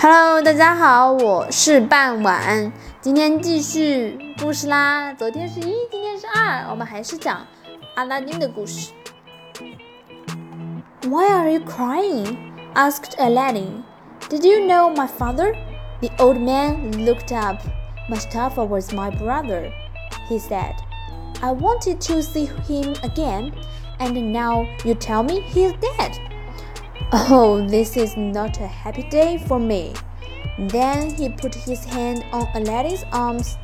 Hello，大家好，我是半晚，今天继续故事啦。昨天是一，今天是二，我们还是讲阿拉丁的故事。Why are you crying? asked Aladdin. Did you know my father? The old man looked up. Mustafa was my brother, he said. I wanted to see him again, and now you tell me he is dead. Oh, this is not a happy day for me. Then he put his hand on Aladdin's arms.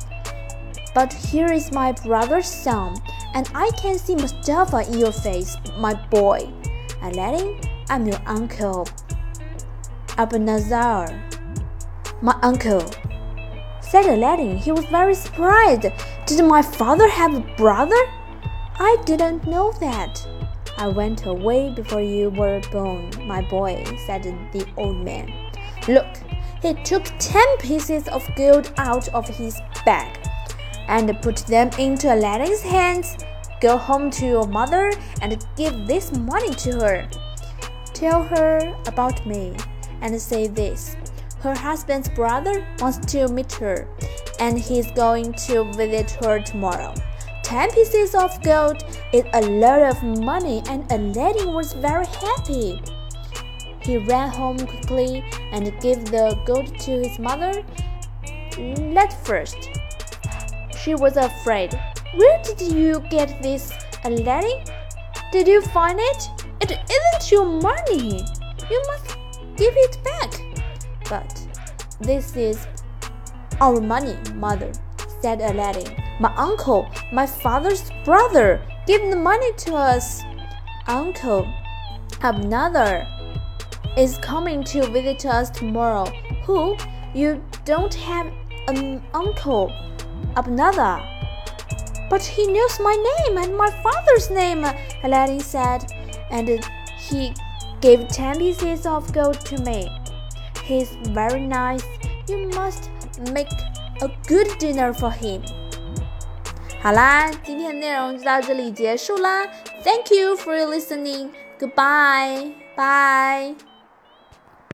But here is my brother's son, and I can see Mustafa in your face, my boy. Aladdin, I'm your uncle. Abanazar. My uncle. Said Aladdin. He was very surprised. Did my father have a brother? I didn't know that. I went away before you were born, my boy, said the old man. Look, he took ten pieces of gold out of his bag and put them into Aladdin's hands. Go home to your mother and give this money to her. Tell her about me and say this. Her husband's brother wants to meet her, and he's going to visit her tomorrow. Ten pieces of gold is a lot of money, and Aladdin was very happy. He ran home quickly and gave the gold to his mother. At first, she was afraid. Where did you get this, Aladdin? Did you find it? It isn't your money. You must give it back. But this is our money, mother, said Aladdin. My uncle, my father's brother, gave the money to us. Uncle, Abanazar, is coming to visit us tomorrow. Who? You don't have an uncle, another. But he knows my name and my father's name, Aladdin said, and he gave ten pieces of gold to me. He's very nice. You must make a good dinner for him. 好啦，今天的内容就到这里结束啦。Thank you for listening. Goodbye. Bye.